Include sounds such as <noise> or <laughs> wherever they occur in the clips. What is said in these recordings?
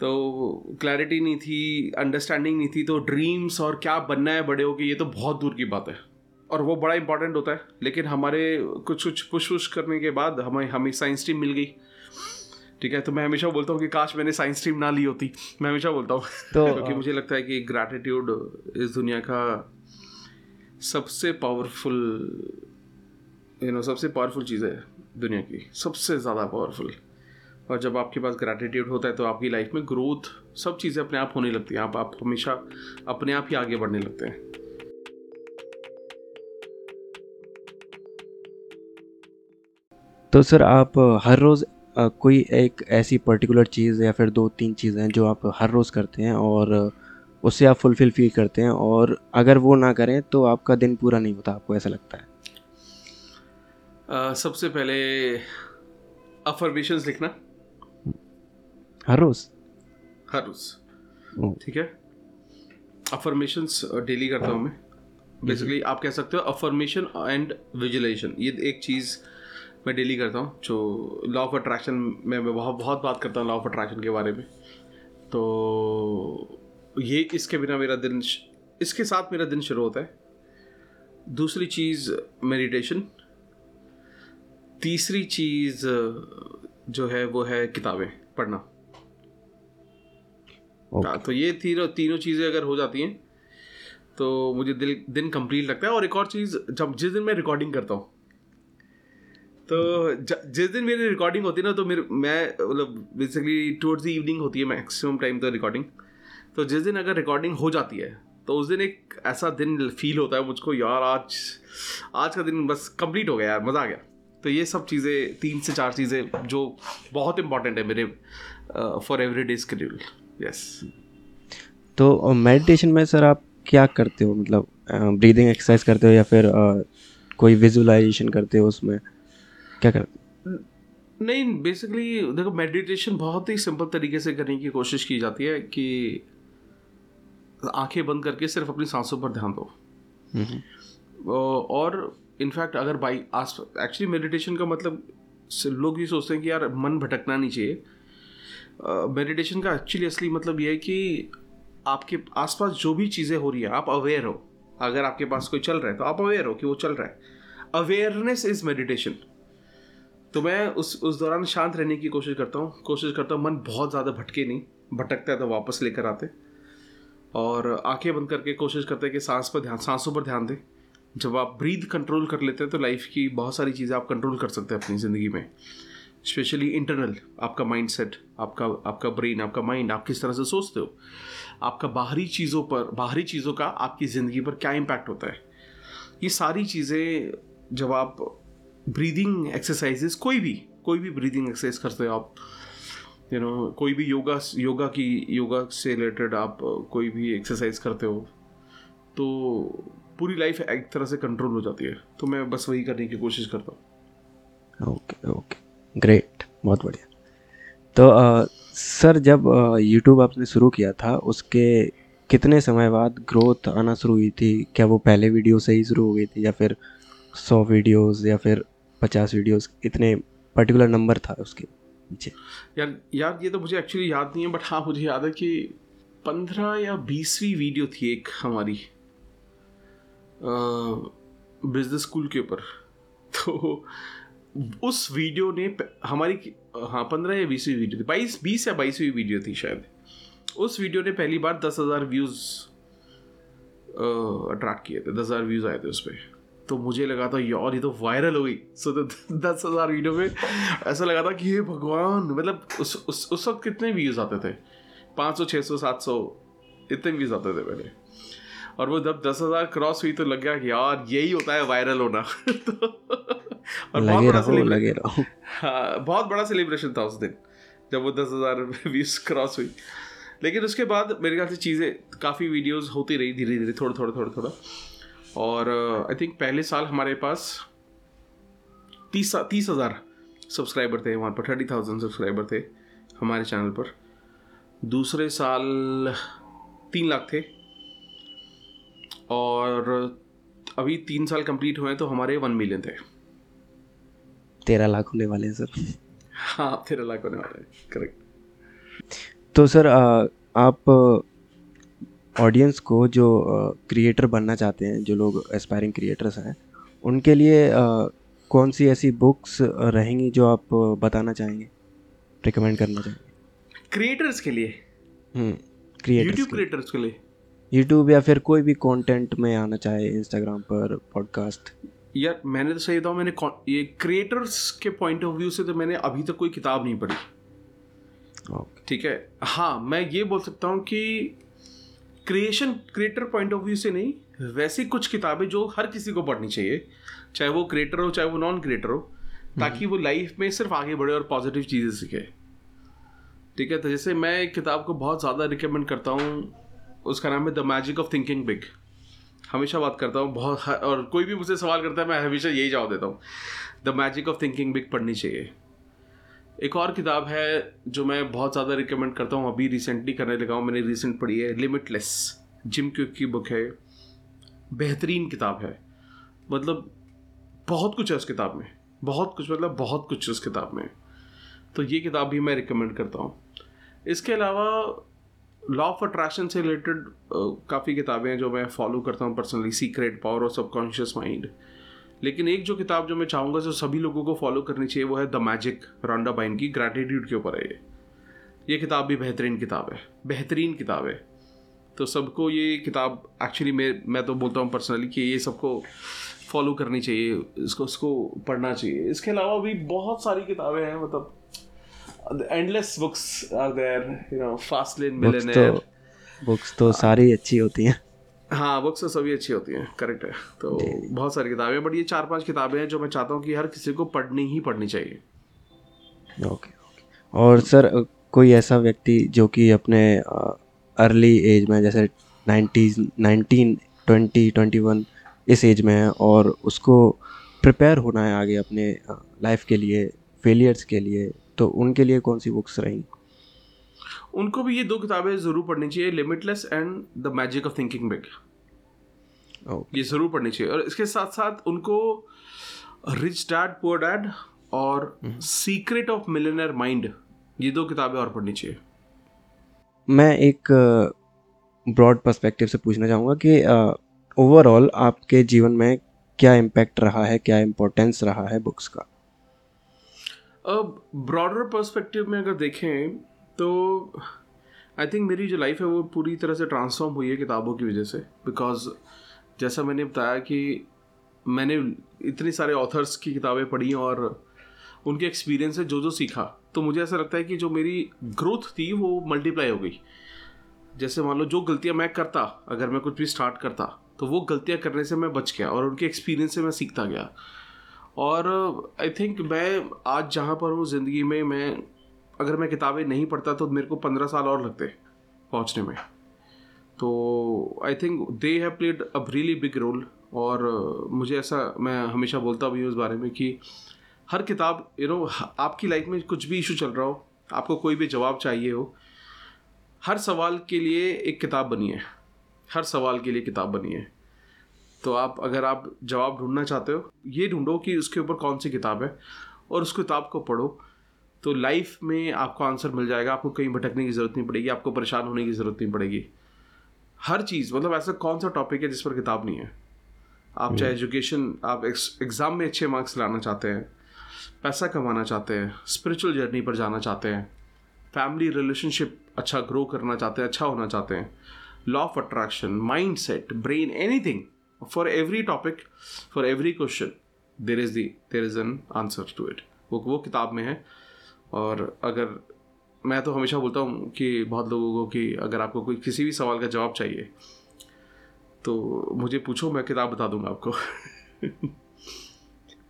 तो क्लैरिटी नहीं थी अंडरस्टैंडिंग नहीं थी तो ड्रीम्स और क्या बनना है बड़े हो के ये तो बहुत दूर की बात है। और वो बड़ा इंपॉर्टेंट होता है लेकिन हमारे कुछ कुछ पुश पुश करने के बाद हमें हमें साइंस टीम मिल गई। ठीक है तो मैं हमेशा बोलता हूँ कि काश मैंने साइंस टीम ना ली होती। मैं हमेशा बोलता हूँ <laughs> तो क्योंकि मुझे लगता है कि ग्रैटिट्यूड इस दुनिया का सबसे पावरफुल यू नो सबसे पावरफुल चीज़ है दुनिया की सबसे ज़्यादा पावरफुल और जब आपके पास ग्रैटिट्यूड होता है तो आपकी लाइफ में ग्रोथ सब चीज़ें अपने आप होने लगती हैं। आप आप हमेशा अपने आप ही आगे बढ़ने लगते हैं। तो सर आप हर रोज़ कोई एक ऐसी पर्टिकुलर चीज़ या फिर दो तीन चीज़ें जो आप हर रोज़ करते हैं और उससे आप फुलफिल फील करते हैं और अगर वो ना करें तो आपका दिन पूरा नहीं होता आपको ऐसा लगता है? uh, सबसे पहले अफर्मेशंस लिखना। हर रोज़ हर रोज़ ठीक है? अफर्मेशंस डेली करता हूँ मैं। बेसिकली आप कह सकते हो अफर्मेशन एंड विजुलाइजेशन ये एक चीज़ मैं डेली करता हूँ जो लॉ ऑफ़ अट्रैक्शन में मैं बहुत बहुत बात करता हूँ लॉ ऑफ़ अट्रैक्शन के बारे में। तो ये इसके बिना मेरा दिन इसके साथ मेरा दिन शुरू होता है। दूसरी चीज़ मेडिटेशन तीसरी चीज़ जो है वो है किताबें पढ़ना। Okay. हाँ तो ये तीनों तीनों चीज़ें अगर हो जाती हैं तो मुझे दिल दिन कंप्लीट लगता है। और एक और चीज़ जब जिस दिन मैं रिकॉर्डिंग करता हूँ तो ज, जिस दिन मेरी रिकॉर्डिंग होती है ना तो मेरे मैं मतलब बेसिकली टुवर्ड्स द इवनिंग होती है मैक्सिमम टाइम तो रिकॉर्डिंग तो जिस दिन अगर रिकॉर्डिंग हो जाती है तो उस दिन एक ऐसा दिन फील होता है मुझको यार आज आज का दिन बस कंप्लीट हो गया यार मज़ा आ गया। तो ये सब चीज़ें तीन से चार चीज़ें जो बहुत इंपॉर्टेंट है मेरे for every day schedule yes तो मेडिटेशन में सर आप क्या करते हो? मतलब ब्रीदिंग एक्सरसाइज करते हो या फिर uh, कोई विजुअलाइजेशन करते हो उसमें? क्या कर नहीं बेसिकली देखो मेडिटेशन बहुत ही सिंपल तरीके से करने की कोशिश की जाती है कि आँखें बंद करके सिर्फ़ अपनी सांसों पर ध्यान दो। हम्म। और इनफैक्ट अगर बाई आस एक्चुअली मेडिटेशन का मतलब लोग ये सोचते हैं कि यार मन भटकना नहीं चाहिए। मेडिटेशन का एक्चुअली असली मतलब ये है कि आपके आसपास जो भी चीज़ें हो रही है, आप अवेयर हो। अगर आपके पास कोई चल रहा है तो आप अवेयर हो कि वो चल रहा है। अवेयरनेस इज़ मेडिटेशन तो मैं उस उस दौरान शांत रहने की कोशिश करता हूँ। कोशिश करता हूँ, मन बहुत ज़्यादा भटके नहीं। भटकता है तो वापस लेकर आते। और आँखें बंद करके कोशिश करते हैं कि सांस पर ध्यान, सांसों पर ध्यान दें। जब आप ब्रीद कंट्रोल कर लेते हैं तो लाइफ की बहुत सारी चीज़ें आप कंट्रोल कर सकते हैं अपनी ज़िंदगी में। स्पेशली इंटरनल आपका माइंड सेट आपका आपका ब्रेन आपका माइंड आप किस तरह से सोचते हो? आपका बाहरी चीज़ों पर बाहरी चीज़ों का आपकी ज़िंदगी पर क्या इम्पैक्ट होता है? ये सारी चीज़ें जब आप ब्रीदिंग एक्सरसाइजेस कोई भी कोई भी ब्रीदिंग एक्सरसाइज करते हो आप यू you नो know, कोई भी योगा योगा की योगा से रिलेटेड आप कोई भी एक्सरसाइज करते हो तो पूरी लाइफ एक तरह से कंट्रोल हो जाती है। तो मैं बस वही करने की कोशिश करता हूँ। ओके ओके ग्रेट बहुत बढ़िया। तो आ, सर जब यूट्यूब आपने शुरू किया था उसके कितने समय बाद ग्रोथ आना शुरू हुई थी? क्या वो पहले वीडियो से ही शुरू हो गई थी या फिर सौ वीडियोस या फिर पचास वीडियोस? इतने पर्टिकुलर नंबर था उसके पीछे यार यार ये तो मुझे एक्चुअली याद नहीं है बट हाँ मुझे याद है कि पंद्रह या बीसवीं वीडियो थी एक हमारी बिज़नेस स्कूल के ऊपर। <laughs> तो उस वीडियो ने हमारी हाँ पंद्रह या बीसवीं वीडियो थी। बाईस, बीस या बाईसवीं वीडियो थी शायद। उस वीडियो ने पहली बार दस हज़ार व्यूज़ अट्रैक्ट किए थे। दस हज़ार व्यूज़ आए थे उस पर तो मुझे लगा था, यार, ये तो वायरल हो गई। <laughs> सो तो दस हज़ार वीडियो में ऐसा लगा था कि ये भगवान मतलब उस उस उस वक्त कितने व्यूज़ आते थे? पाँच सौ छः सौ, सात सौ, इतने व्यूज़ आते थे पहले। और वो जब दस हज़ार क्रॉस हुई तो लग गया कि, यार, यही होता है वायरल होना। <laughs> तो और लगे बहुत रहो, बड़ा लगे रहो। हाँ बहुत बड़ा सेलिब्रेशन था उस दिन जब वो दस हज़ार व्यूज़ क्रॉस हुई। लेकिन उसके बाद मेरे ख्याल से चीज़ें काफ़ी वीडियोज़ होती रही धीरे धीरे थोड़ा थोड़ा थोड़ा थोड़ा। और आई uh, थिंक पहले साल हमारे पास तीस तीस हज़ार सब्सक्राइबर थे वहाँ पर थर्टी थाउज़ेंड सब्सक्राइबर थे हमारे चैनल पर। दूसरे साल तीन लाख थे। और अभी तीन साल कंप्लीट हुए तो हमारे वन मिलियन थे। तेरह लाख होने वाले हैं सर। हाँ तेरह लाख होने वाले हैं करेक्ट तो सर आप ऑडियंस को जो क्रिएटर बनना चाहते हैं जो लोग एस्पायरिंग क्रिएटर्स हैं उनके लिए कौन सी ऐसी बुक्स रहेंगी जो आप बताना चाहेंगे रिकमेंड करना चाहेंगे? क्रिएटर्स के लिए? क्रिएटर्स यूट्यूब क्रिएटर्स के लिए। यूट्यूब या फिर कोई भी कंटेंट में आना चाहे इंस्टाग्राम पर पॉडकास्ट यार मैंने तो सही बताऊँ मैंने ये क्रिएटर्स के पॉइंट ऑफ़ व्यू से तो मैंने अभी तक कोई किताब नहीं पढ़ी। ठीक है? हाँ मैं ये बोल सकता हूँ कि creation creator point of view से नहीं वैसी कुछ किताबें जो हर किसी को पढ़नी चाहिए चाहे वो क्रिएटर हो चाहे वो नॉन क्रिएटर हो ताकि वो लाइफ में सिर्फ़ आगे बढ़े और पॉजिटिव चीज़ें सीखे। ठीक है? तो जैसे मैं एक किताब को बहुत ज़्यादा रिकमेंड करता हूँ उसका नाम है the magic of thinking big हमेशा बात करता हूँ, बहुत और कोई भी मुझसे सवाल करता है, मैं हमेशा यही जवाब देता हूँ। The magic of thinking big पढ़नी चाहिए। एक और किताब है, जो मैं बहुत ज़्यादा रिकमेंड करता हूँ, अभी रिसेंटली करने लगा हूँ, मैंने रिसेंट पढ़ी है लिमिटलेस जिम क्यूक की बुक है। बेहतरीन किताब है। मतलब बहुत कुछ है उस किताब में। बहुत कुछ मतलब बहुत कुछ उस किताब में। तो ये किताब भी मैं रिकमेंड करता हूँ। इसके अलावा लॉ ऑफ़ अट्रैक्शन से रिलेटेड काफ़ी किताबें हैं जो मैं फॉलो करता हूँ personally secret power of subconscious mind लेकिन एक जो किताब जो मैं चाहूँगा जो सभी लोगों को फॉलो करनी चाहिए वो है द मैजिक रॉन्डा बाइन की ग्रैटिट्यूड के ऊपर है ये। ये किताब भी बेहतरीन किताब है, बेहतरीन किताब है। तो सबको ये किताब एक्चुअली मैं मैं तो बोलता हूँ पर्सनली कि ये सबको फॉलो करनी चाहिए, इसको उसको पढ़ना चाहिए। इसके अलावा भी बहुत सारी किताबें हैं मतलब endless books are there you know fast lane millionaire books तो सारी अच्छी होती हैं। हाँ बुक्स तो सभी अच्छी होती हैं करेक्ट है। तो बहुत सारी किताबें बट ये चार पाँच किताबें हैं जो मैं चाहता हूँ कि हर किसी को पढ़नी ही पढ़नी चाहिए। ओके ओके और सर कोई ऐसा व्यक्ति जो कि अपने अर्ली एज में जैसे nineties nineteen twenty twenty one इस एज में है और उसको प्रिपेयर होना है आगे अपने लाइफ के लिए फेलियर्स के लिए तो उनके लिए कौन सी बुक्स रहेंगी उनको भी ये दो किताबें ज़रूर पढ़नी चाहिए limitless and the magic of thinking big ये ज़रूर पढ़नी चाहिए। और इसके साथ साथ उनको रिच डैड पुअर डैड और सीक्रेट ऑफ़ मिलियनर माइंड ये दो किताबें और पढ़नी चाहिए। मैं एक ब्रॉड पर्सपेक्टिव से पूछना चाहूँगा कि ओवरऑल आपके जीवन में क्या इम्पैक्ट रहा है क्या इम्पोर्टेंस रहा है बुक्स का? ब्रॉडर पर्सपेक्टिव में अगर देखें तो आई थिंक मेरी जो लाइफ है, वो पूरी तरह से ट्रांसफॉर्म हुई है किताबों की वजह से। बिकॉज़ जैसा मैंने बताया कि मैंने इतनी सारे ऑथर्स की किताबें पढ़ी और उनके एक्सपीरियंस से जो जो सीखा तो मुझे ऐसा लगता है कि जो मेरी ग्रोथ थी, वो मल्टीप्लाई हो गई। जैसे मान लो, जो गलतियाँ मैं करता, अगर मैं कुछ भी स्टार्ट करता तो वो गलतियाँ करने से मैं बच गया और उनके एक्सपीरियंस से मैं सीखता गया। और आई थिंक मैं आज जहाँ पर हूँ ज़िंदगी में, मैं, अगर मैं किताबें नहीं पढ़ता तो मेरे को पंद्रह साल और लगते पहुँचने में। तो I think they have played a really big role और मुझे ऐसा, मैं हमेशा बोलता भी हूँ उस बारे में कि हर किताब यू नो आपकी लाइफ में कुछ भी इशू चल रहा हो, आपको कोई भी जवाब चाहिए हो, हर सवाल के लिए एक किताब बनी है। हर सवाल के लिए किताब बनी है। तो आप अगर आप जवाब ढूंढना चाहते हो ये ढूंढो कि उसके ऊपर कौन सी किताब है और उस किताब को पढ़ो। तो लाइफ में आपको आंसर मिल जाएगा आपको कहीं भटकने की ज़रूरत नहीं पड़ेगी आपको परेशान होने की ज़रूरत नहीं पड़ेगी। हर चीज़ मतलब ऐसा कौन सा टॉपिक है जिस पर किताब नहीं है? आप चाहे एजुकेशन हम्म। आप एग्ज़ाम में अच्छे मार्क्स लाना चाहते हैं पैसा कमाना चाहते हैं स्पिरिचुअल जर्नी पर जाना चाहते हैं फैमिली रिलेशनशिप अच्छा ग्रो करना चाहते हैं अच्छा होना चाहते हैं law of attraction mind set brain any for every topic for every question there is there is an answer to it वो वो किताब में है। और अगर मैं तो हमेशा बोलता हूँ कि बहुत लोगों को कि अगर आपको कोई किसी भी सवाल का जवाब चाहिए तो मुझे पूछो, मैं किताब बता दूँगा आपको। <laughs>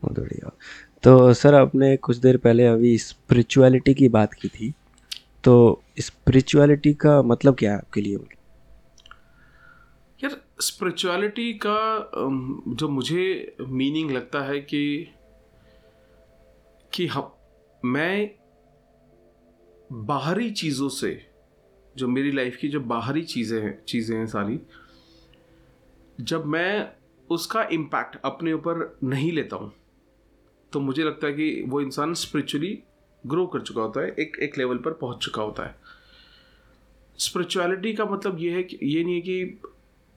बहुत बढ़िया। तो सर, आपने कुछ देर पहले अभी स्पिरिचुअलिटी की बात की थी। तो स्पिरिचुअलिटी का मतलब क्या है आपके लिए? स्पिरिचुअलिटी का जो मुझे मीनिंग लगता है कि कि हम, मैं बाहरी चीज़ों से, जो मेरी लाइफ की जो बाहरी चीज़ें हैं चीज़ें हैं सारी, जब मैं उसका इम्पैक्ट अपने ऊपर नहीं लेता हूँ तो मुझे लगता है कि वो इंसान स्पिरिचुअली ग्रो कर चुका होता है, एक एक लेवल पर पहुँच चुका होता है। स्पिरिचुअलिटी का मतलब ये है कि, ये नहीं है कि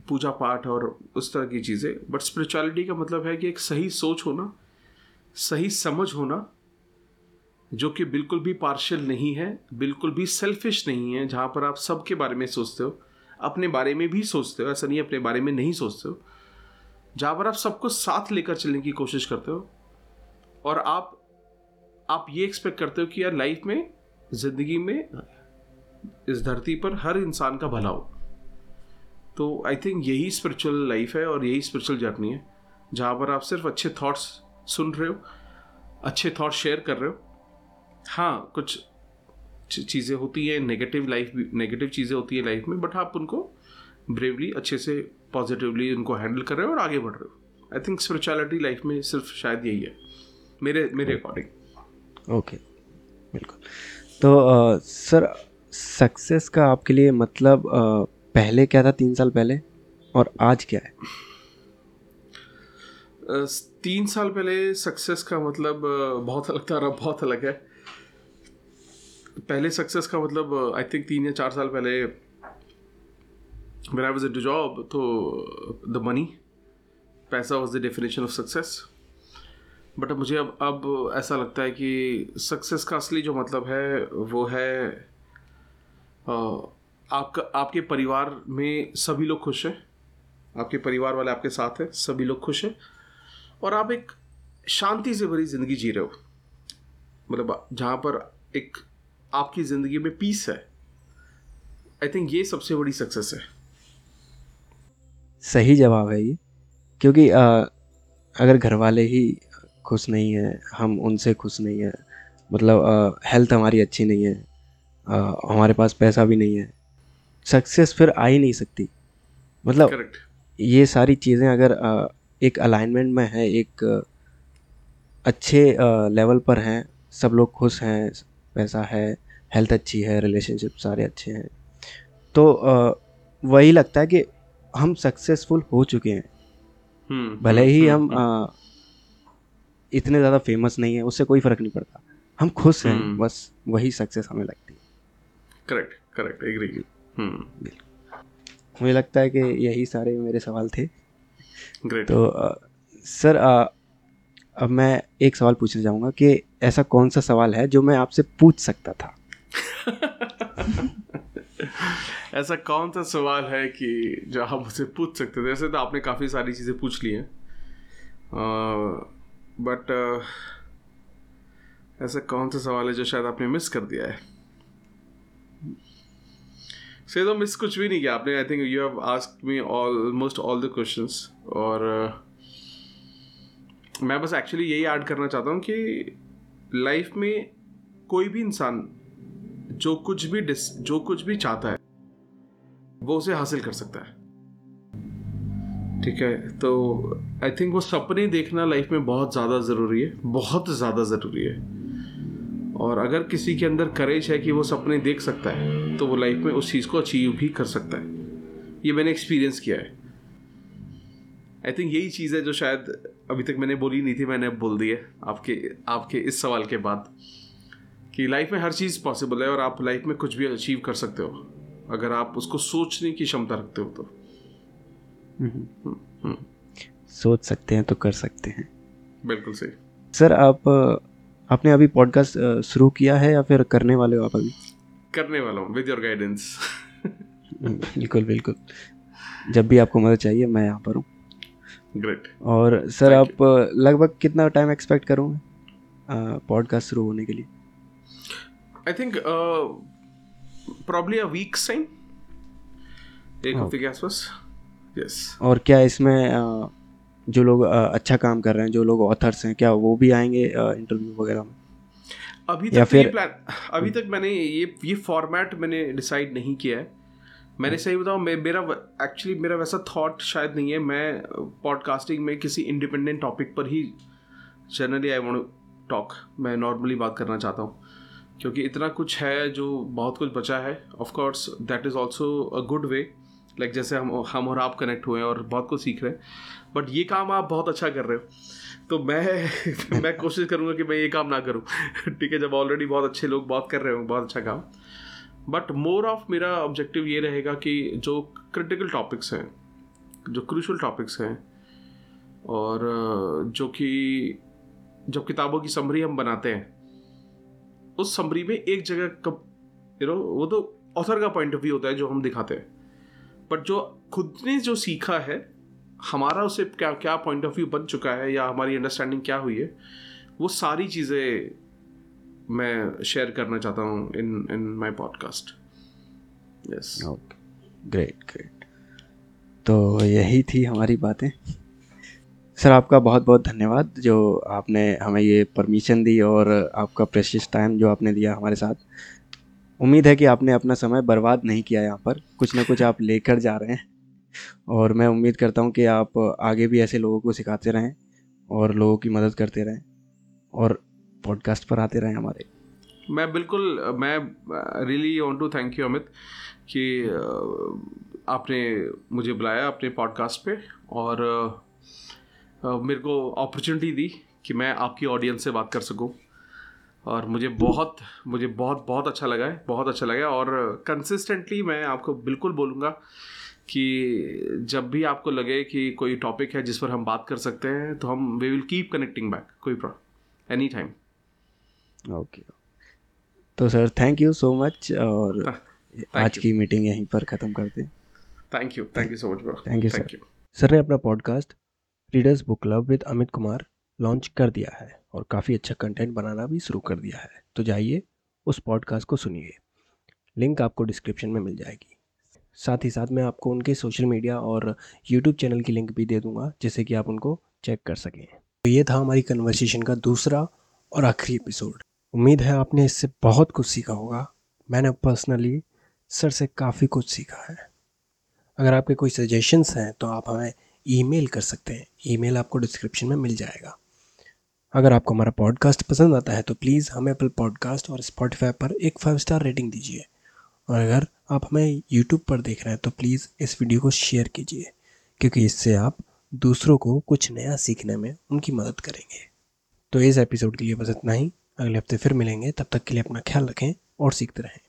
पूजा पाठ और उस तरह की चीज़ें। बट स्पिरिचुअलिटी का मतलब है कि एक सही सोच होना, सही समझ होना, जो कि बिल्कुल भी पार्शियल नहीं है, बिल्कुल भी सेल्फिश नहीं है, जहाँ पर आप सबके बारे में सोचते हो, अपने बारे में भी सोचते हो, ऐसा नहीं अपने बारे में नहीं सोचते हो, जहाँ पर आप सबको साथ लेकर चलने की कोशिश करते हो, और आप आप ये एक्सपेक्ट करते हो कि यार लाइफ में, ज़िंदगी में, इस धरती पर हर इंसान का भला हो। तो आई थिंक यही स्पिरिचुअल लाइफ है और यही स्पिरिचुअल जर्नी है। जहाँ पर आप सिर्फ़ अच्छे थॉट्स सुन रहे हो, अच्छे थॉट्स शेयर कर रहे हो। हाँ कुछ चीज़ें होती हैं नेगेटिव लाइफ भी नेगेटिव चीज़ें होती है लाइफ में बट आप उनको ब्रेवली अच्छे से पॉजिटिवली उनको हैंडल कर रहे हो और आगे बढ़ रहे हो। आई थिंक स्पिरिचुअलिटी लाइफ में सिर्फ़ शायद यही है। मेरे मेरे अकॉर्डिंग ओके बिल्कुल। तो सर सक्सेस का आपके लिए मतलब पहले क्या था तीन साल पहले? और आज क्या है? तीन साल पहले सक्सेस का मतलब बहुत अलग था और बहुत अलग है। पहले सक्सेस का मतलब आई थिंक तीन या चार साल पहले, when I was at job तो द मनी पैसा was the definition of success but मुझे अब अब ऐसा लगता है कि सक्सेस का असली जो मतलब है, वो है आपका आपके परिवार में सभी लोग खुश हैं? आपके परिवार वाले आपके साथ हैं? सभी लोग खुश हैं? और आप एक शांति से भरी ज़िंदगी जी रहे हो। मतलब जहाँ पर एक आपकी ज़िंदगी में पीस है। आई थिंक ये सबसे बड़ी सक्सेस है। सही जवाब है ये। क्योंकि आ, अगर घर वाले ही खुश नहीं हैं हम उनसे खुश नहीं हैं। मतलब हेल्थ हमारी अच्छी नहीं है। आ, हमारे पास पैसा भी नहीं है। सक्सेस फिर आ ही नहीं सकती। मतलब Correct. ये सारी चीज़ें अगर एक अलाइनमेंट में है एक अच्छे लेवल पर हैं सब लोग खुश हैं पैसा है हेल्थ अच्छी है रिलेशनशिप सारे अच्छे हैं तो वही लगता है कि हम सक्सेसफुल हो चुके हैं। हम्म, भले हम्म, ही हम्म, हम आ, इतने ज़्यादा फ़ेमस नहीं है उससे कोई फ़र्क नहीं पड़ता। हम खुश हैं बस वही सक्सेस हमें लगती है। करेक्ट करेक्ट एग्री मुझे लगता है कि यही सारे मेरे सवाल थे। Great. तो आ, सर आ, अब मैं एक सवाल पूछना चाहूँगा कि ऐसा कौन सा सवाल है जो मैं आपसे पूछ सकता था? <laughs> ऐसा कौन सा सवाल है कि जो आप मुझसे पूछ सकते थे? वैसे तो आपने काफ़ी सारी चीज़ें पूछ ली हैं। बट ऐसा कौन सा सवाल है जो शायद आपने मिस कर दिया है? से तो मिस कुछ भी नहीं किया आपने। I think you have asked me almost all the questions और uh, मैं बस एक्चुअली यही ऐड करना चाहता हूँ कि लाइफ में कोई भी इंसान जो कुछ भी डिस जो कुछ भी चाहता है वो उसे हासिल कर सकता है। ठीक है? तो आई थिंक वो सपने देखना लाइफ में बहुत ज़्यादा ज़रूरी है बहुत ज़्यादा ज़रूरी है। और अगर किसी के अंदर करेज है कि वो सपने देख सकता है तो वो लाइफ में उस चीज़ को अचीव भी कर सकता है। ये मैंने एक्सपीरियंस किया है। आई थिंक यही चीज़ है जो शायद अभी तक मैंने बोली नहीं थी मैंने अब बोल दी है आपके आपके इस सवाल के बाद कि लाइफ में हर चीज़ पॉसिबल है और आप लाइफ में कुछ भी अचीव कर सकते हो। अगर आप उसको सोचने की क्षमता रखते हो तो। हम्म, हम्म। सोच सकते हैं तो कर सकते हैं। बिल्कुल सही। सर आप आपने अभी पॉडकास्ट शुरू किया है या फिर करने वाले हो आप अभी? करने वाला हूँ विद योर गाइडेंस बिल्कुल बिल्कुल। जब भी आपको मदद चाहिए मैं यहाँ पर हूँ। ग्रेट और सर Thank आप लगभग कितना टाइम एक्सपेक्ट करूँ पॉडकास्ट शुरू होने के लिए? I think probably a week time एक हफ़्ते के आसपास। यस और क्या इसमें uh, जो लोग अच्छा काम कर रहे हैं जो लोग ऑथर्स हैं क्या वो भी आएँगे इंटरव्यू वगैरह में? अभी तक तो फिर प्लान अभी तक मैंने ये ये फॉर्मेट मैंने डिसाइड नहीं किया है। मैंने सही बताऊँ मैं मेरा एक्चुअली मेरा वैसा थॉट शायद नहीं है। मैं पॉडकास्टिंग में किसी इंडिपेंडेंट टॉपिक पर ही जनरली आई वांट टॉक मैं नॉर्मली बात करना चाहता हूँ। क्योंकि इतना कुछ है जो बहुत कुछ बचा है। Of course that is also a good way like like, जैसे हम हम और आप कनेक्ट हुए हैं और बहुत कुछ सीख रहे हैं। बट ये काम आप बहुत अच्छा कर रहे हो। तो मैं <laughs> मैं कोशिश करूँगा कि मैं ये काम ना करूँ। <laughs> ठीक है, जब ऑलरेडी बहुत अच्छे लोग बहुत कर रहे हो, बहुत अच्छा काम। बट मोर ऑफ़ मेरा ऑब्जेक्टिव ये रहेगा कि जो क्रिटिकल टॉपिक्स हैं, जो क्रूशल टॉपिक्स हैं, और जो कि, जब किताबों की समरी हम बनाते हैं, उस समरी में एक जगह कब यू नो वो तो ऑथर का पॉइंट ऑफ़ व्यू होता है जो हम दिखाते हैं। बट जो खुद ने जो सीखा है, हमारा उसे क्या क्या पॉइंट ऑफ़ व्यू बन चुका है या हमारी अंडरस्टैंडिंग क्या हुई है, वो सारी चीज़ें मैं शेयर करना चाहता हूँ in in my podcast yes great great तो यही थी हमारी बातें। सर, आपका बहुत बहुत धन्यवाद जो आपने हमें ये परमिशन दी और आपका प्रेशियस टाइम जो आपने दिया हमारे साथ। उम्मीद है कि आपने अपना समय बर्बाद नहीं किया यहाँ पर। कुछ ना कुछ आप लेकर जा रहे हैं। और मैं उम्मीद करता हूँ कि आप आगे भी ऐसे लोगों को सिखाते रहें और लोगों की मदद करते रहें और पॉडकास्ट पर आते रहें हमारे। मैं बिल्कुल, मैं really want to thank you Amit कि आपने मुझे बुलाया अपने पॉडकास्ट पे और मेरे को अपॉर्चुनिटी दी कि मैं आपकी ऑडियंस से बात कर सकूँ। और मुझे बहुत मुझे बहुत बहुत अच्छा लगा है बहुत अच्छा लगा और कंसिस्टेंटली मैं आपको बिल्कुल बोलूँगा कि जब भी आपको लगे कि कोई टॉपिक है जिस पर हम बात कर सकते हैं तो हम we will keep connecting back कोई प्रॉब्लम एनी टाइम ओके तो sir thank you so much और आज की मीटिंग यहीं पर ख़त्म करते हैं। Thank you thank you so much thank you sir sir ने अपना podcast readers book club with Amit Kumar launch कर दिया है। और काफ़ी अच्छा कंटेंट बनाना भी शुरू कर दिया है। तो जाइए, उस पॉडकास्ट को सुनिए। लिंक आपको डिस्क्रिप्शन में मिल जाएगी। साथ ही साथ मैं आपको उनके सोशल मीडिया और यूट्यूब चैनल की लिंक भी दे दूँगा, जिससे कि आप उनको चेक कर सकें। तो ये था हमारी कन्वर्सेशन का दूसरा और आखिरी एपिसोड उम्मीद है आपने इससे बहुत कुछ सीखा होगा। मैंने पर्सनली सर से काफ़ी कुछ सीखा है। अगर आपके कोई सजेशंस हैं तो आप हमें ईमेल कर सकते हैं। ईमेल आपको डिस्क्रिप्शन में मिल जाएगा। अगर आपको हमारा पॉडकास्ट पसंद आता है तो प्लीज़ हमें एप्पल पॉडकास्ट और स्पॉटिफाई पर एक फाइव स्टार रेटिंग दीजिए। और अगर आप हमें यूट्यूब पर देख रहे हैं तो प्लीज़ इस वीडियो को शेयर कीजिए, क्योंकि इससे आप दूसरों को कुछ नया सीखने में उनकी मदद करेंगे। तो इस एपिसोड के लिए बस इतना ही। अगले हफ़्ते फिर मिलेंगे। तब तक के लिए अपना ख्याल रखें और सीखते रहें।